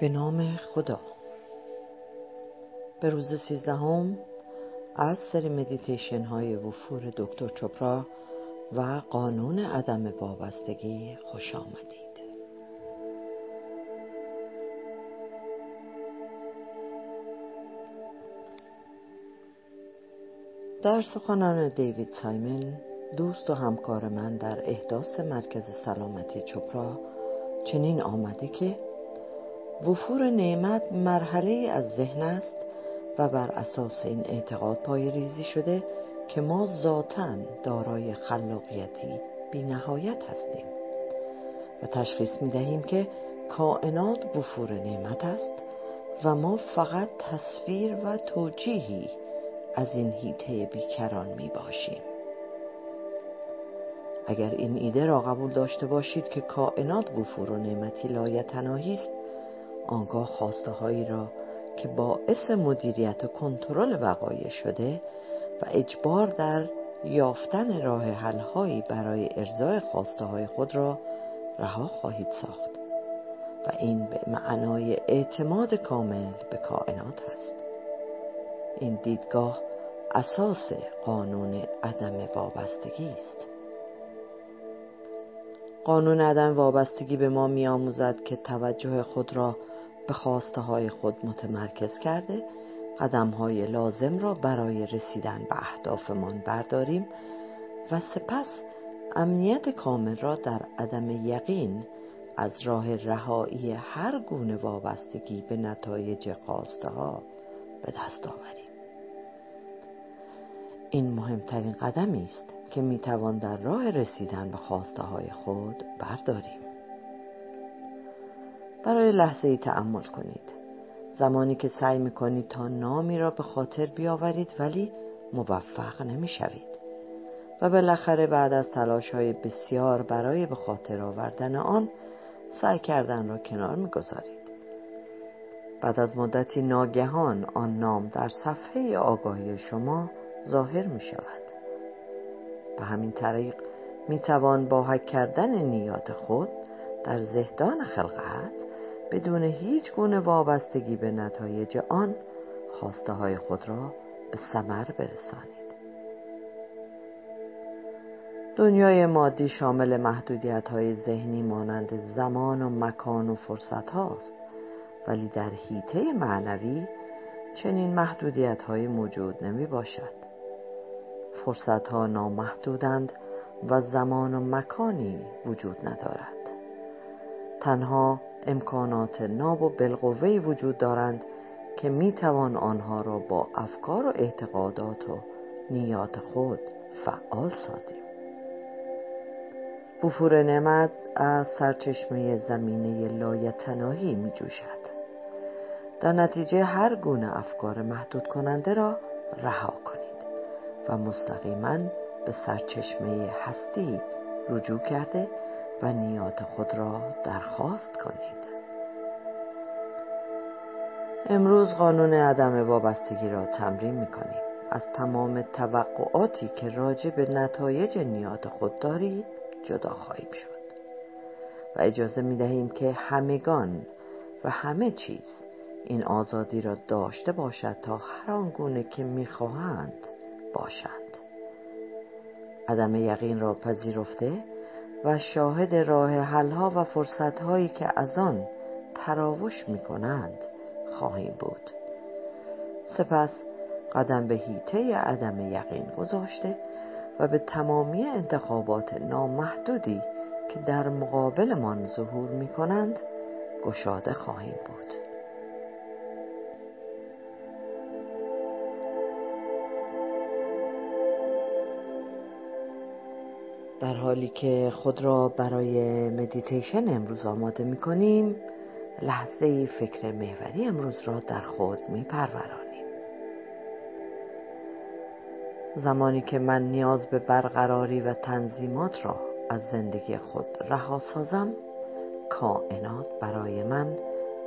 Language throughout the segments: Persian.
به نام خدا. به روز سیزدهم از سری مدیتیشن های وفور دکتر چوپرا و قانون عدم وابستگی خوش آمدید. در سخنان دیوید سایمن دوست و همکار من در احداث مرکز سلامتی چوپرا چنین آمده که وفور نعمت مرحله از ذهن است و بر اساس این اعتقاد پای ریزی شده که ما ذاتا دارای خلاقیتی بی نهایت هستیم. و تشخیص می دهیم که کائنات وفور نعمت است و ما فقط تصویر و توجیهی از این هیته بیکران می باشیم اگر این ایده را قبول داشته باشید که کائنات وفور و نعمتی لایتناهی است آنگاه خواسته هایی را که باعث مدیریت و کنترل وقایع شده و اجبار در یافتن راه حلهایی برای ارزای خواسته های خود را رها خواهید ساخت و این به معنای اعتماد کامل به کائنات است این دیدگاه اساس قانون عدم وابستگی است. قانون عدم وابستگی به ما میآموزد که توجه خود را به خواسته های خود متمرکز کرده قدم های لازم را برای رسیدن به اهدافمان برداریم و سپس امنیت کامل را در عدم یقین از راه رهایی هر گونه وابستگی به نتایج خواسته ها به دست آوریم. این مهمترین قدمی است که می‌توان در راه رسیدن به خواسته های خود برداریم. برای لحظه ای تأمل کنید. زمانی که سعی می‌کنید تا نامی را به خاطر بیاورید ولی موفق نمی‌شوید. و بالاخره بعد از تلاش های بسیار برای به خاطر آوردن آن سعی کردن را کنار می‌گذارید. بعد از مدتی ناگهان آن نام در صفحه آگاهی شما ظاهر می شود به همین طریق می توان با حک کردن نیات خود در زهدان خلقت بدون هیچ گونه وابستگی به نتایج آن خواسته های خود را به ثمر برسانید. دنیای مادی شامل محدودیت های ذهنی مانند زمان و مکان و فرصت هاست ولی در حیطه معنوی چنین محدودیت های موجود نمی باشد. فرصت ها نامحدودند و زمان و مکانی وجود ندارد. تنها امکانات ناب و بالقوه وجود دارند که می توان آنها را با افکار و اعتقادات و نیات خود فعال سازیم. بفور نعمت از سرچشمه زمینه لایتناهی می جوشد در نتیجه هر گونه افکار محدود کننده را رها کنید و مستقیما به سرچشمه هستی رجوع کرده و نیات خود را درخواست کنید. امروز قانون عدم وابستگی را تمرین می کنیم از تمام توقعاتی که راجع به نتایج نیات خود دارید جدا خواهیم شد. و اجازه می دهیم که همگان و همه چیز این آزادی را داشته باشد تا هر آنگونه که می‌خواهند باشند. عدم یقین را پذیرفته و شاهد راه حلها و فرصتهایی که از آن تراوش می کنند خواهیم بود. سپس قدم به هیته عدم یقین گذاشته و به تمامی انتخابات نامحدودی که در مقابلمان ظهور می کنند گشاده خواهیم بود. در حالی که خود را برای مدیتیشن امروز آماده می کنیم لحظه فکر محوری امروز را در خود می پرورانیم زمانی که من نیاز به برقراری و تنظیمات را از زندگی خود رها سازم کائنات برای من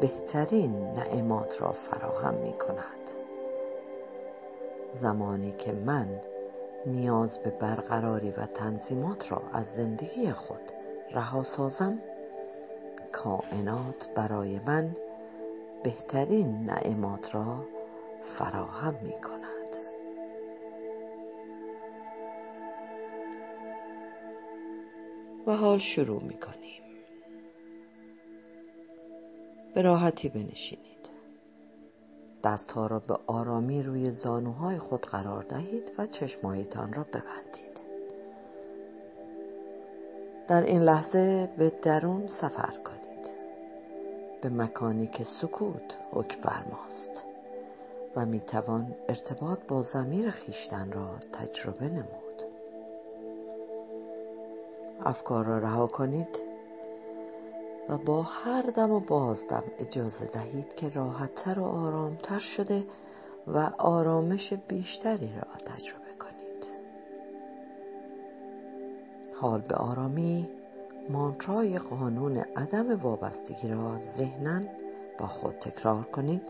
بهترین نعمات را فراهم می کند زمانی که من نیاز به برقراری و تنظیمات را از زندگی خود رها سازم. کائنات برای من بهترین نعمات را فراهم می کند. و حال شروع می کنیم. به راحتی بنشینید دستها را به آرامی روی زانوهای خود قرار دهید و چشمایتان را ببندید. در این لحظه به درون سفر کنید. به مکانی که سکوت حکم فرماست و می‌توان ارتباط با زمیر خیشتن را تجربه نمود. افکار را رها کنید. و با هر دم و بازدم اجازه دهید که راحتتر و آرامتر شده و آرامش بیشتری را تجربه کنید. حال به آرامی مانترای قانون عدم وابستگی را ذهنا با خود تکرار کنید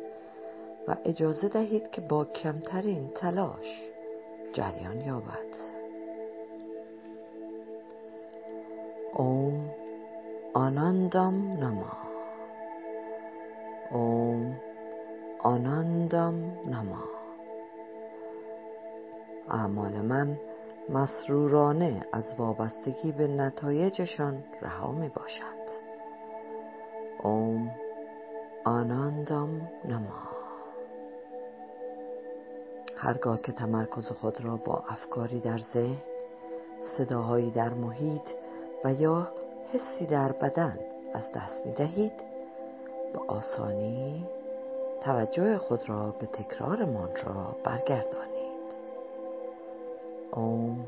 و اجازه دهید که با کمترین تلاش جریان یابد. اوم آناندام نما. اوم آناندام نما. اعمال من مسرورانه از وابستگی به نتایجشان رها می باشد. اوم آناندام نما. هرگاه که تمرکز خود را با افکاری در ذهن صداهایی در محیط و یا حسی در بدن از دست می دهید به آسانی توجه خود را به تکرار مانترا برگردانید. اوم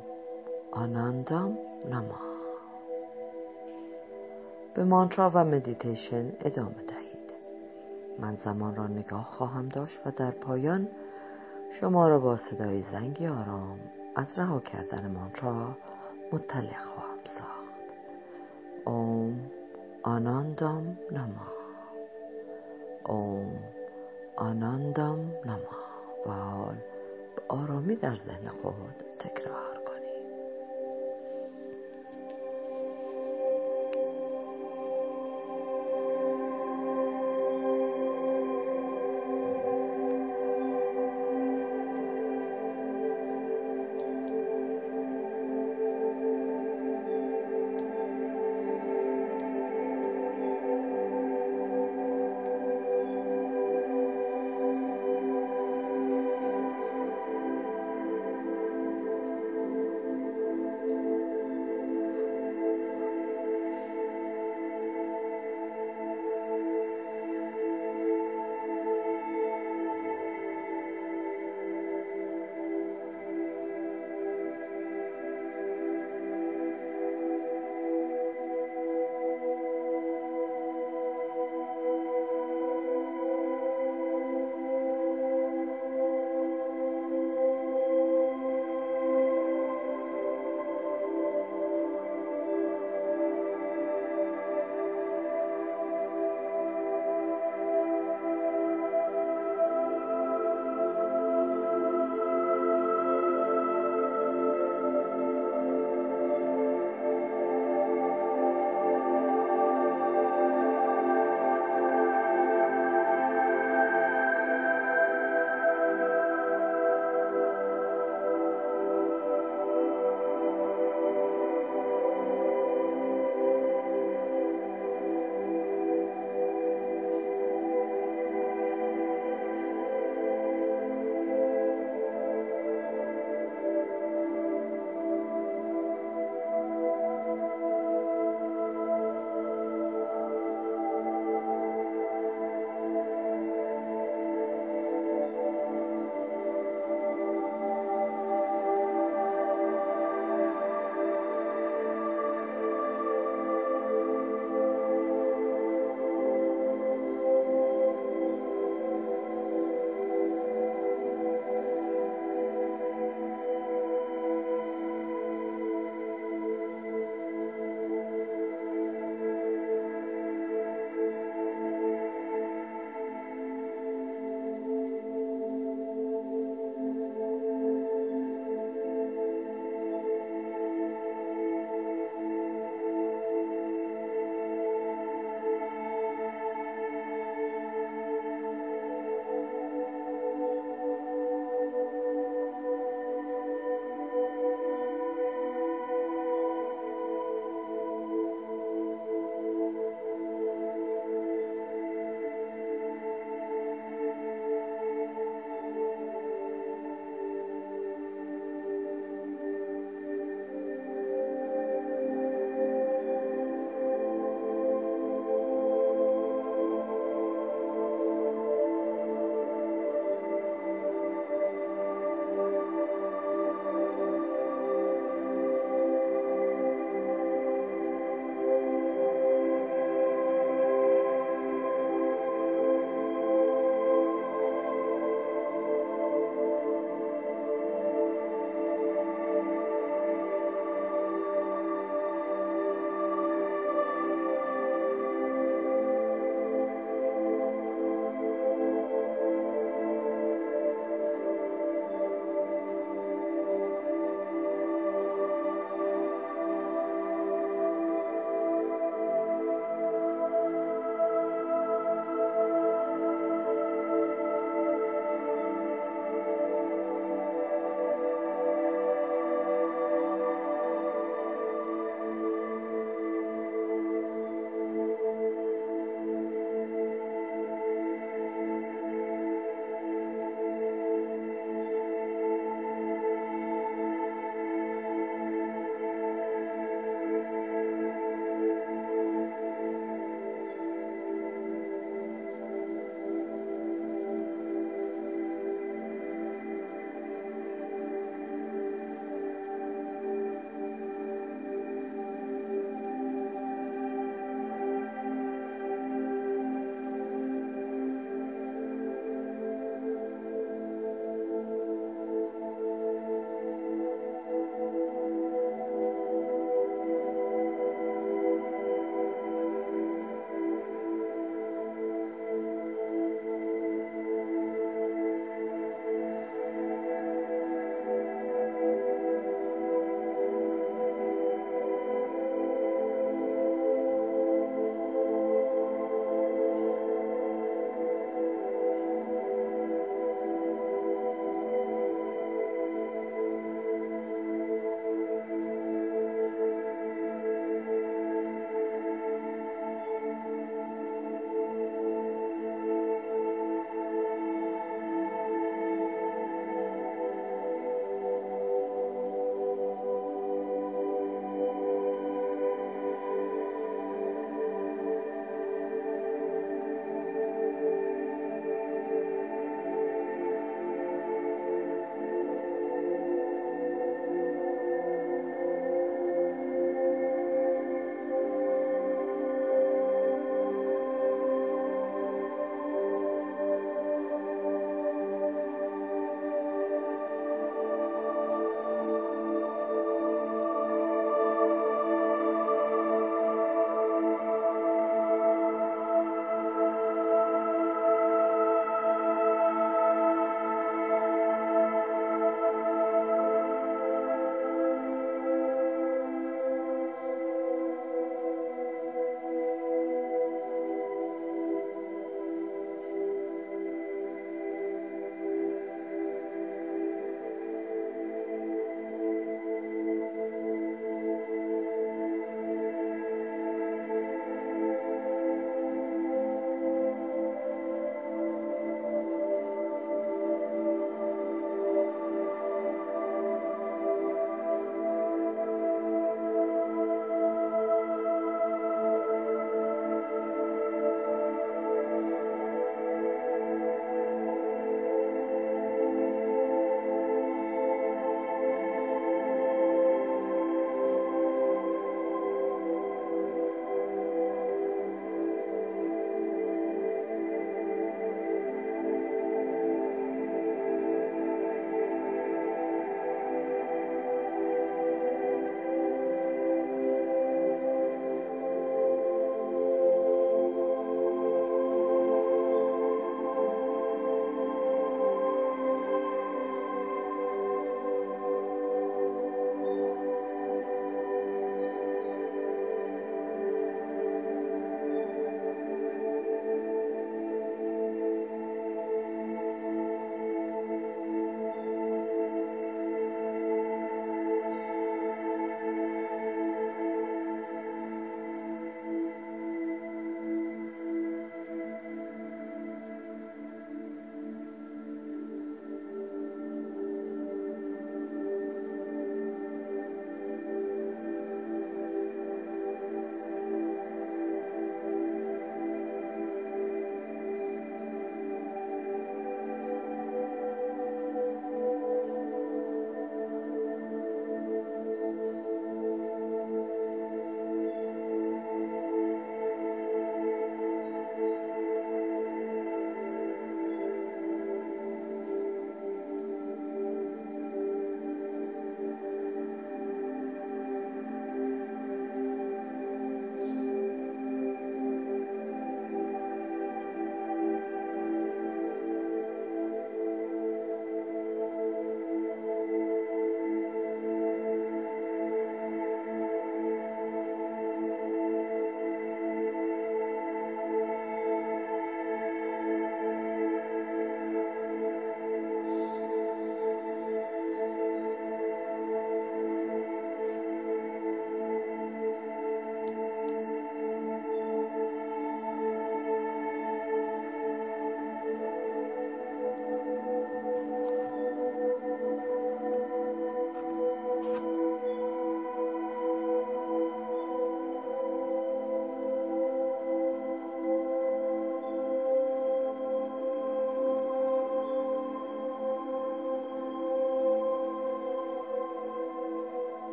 آناندام نما. به مانترا و مدیتیشن ادامه دهید. من زمان را نگاه خواهم داشت و در پایان شما را با صدای زنگی آرام از رها کردن مانترا مطلع خواهم ساخت. آناندام نما. اوم آناندام نما. و حال به آرامی در ذهن خود تکرار.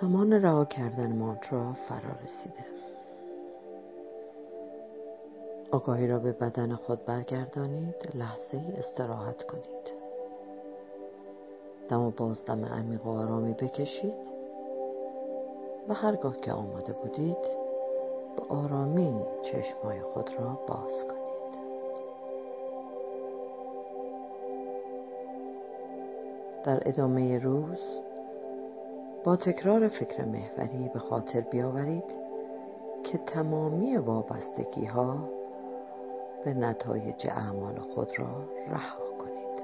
زمان رها کردن مانترا فرا رسیده. آگاهی را به بدن خود برگردانید لحظه استراحت کنید. دم و بازدم عمیق و آرامی بکشید و هرگاه که آماده بودید به آرامی چشمای خود را باز کنید. در ادامه روز با تکرار فکر محوری به خاطر بیاورید که تمامی وابستگی ها به نتایج اعمال خود را رها کنید.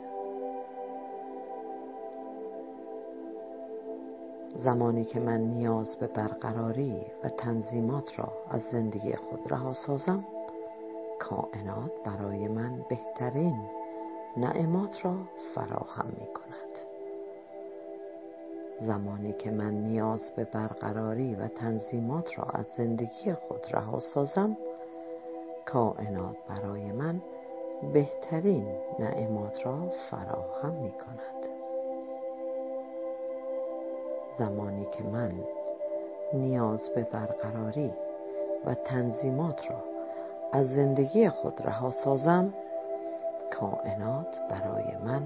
زمانی که من نیاز به برقراری و تنظیمات را از زندگی خود رها سازم کائنات برای من بهترین نعمات را فراهم می کند زمانی که من نیاز به برقراری و تنظیمات را از زندگی خود رها سازم کائنات برای من بهترین نعمات را فراهم می کند. زمانی که من نیاز به برقراری و تنظیمات را از زندگی خود رها سازم کائنات برای من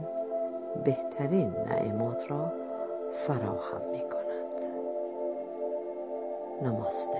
بهترین نعمات را فراهم می کند نماسته.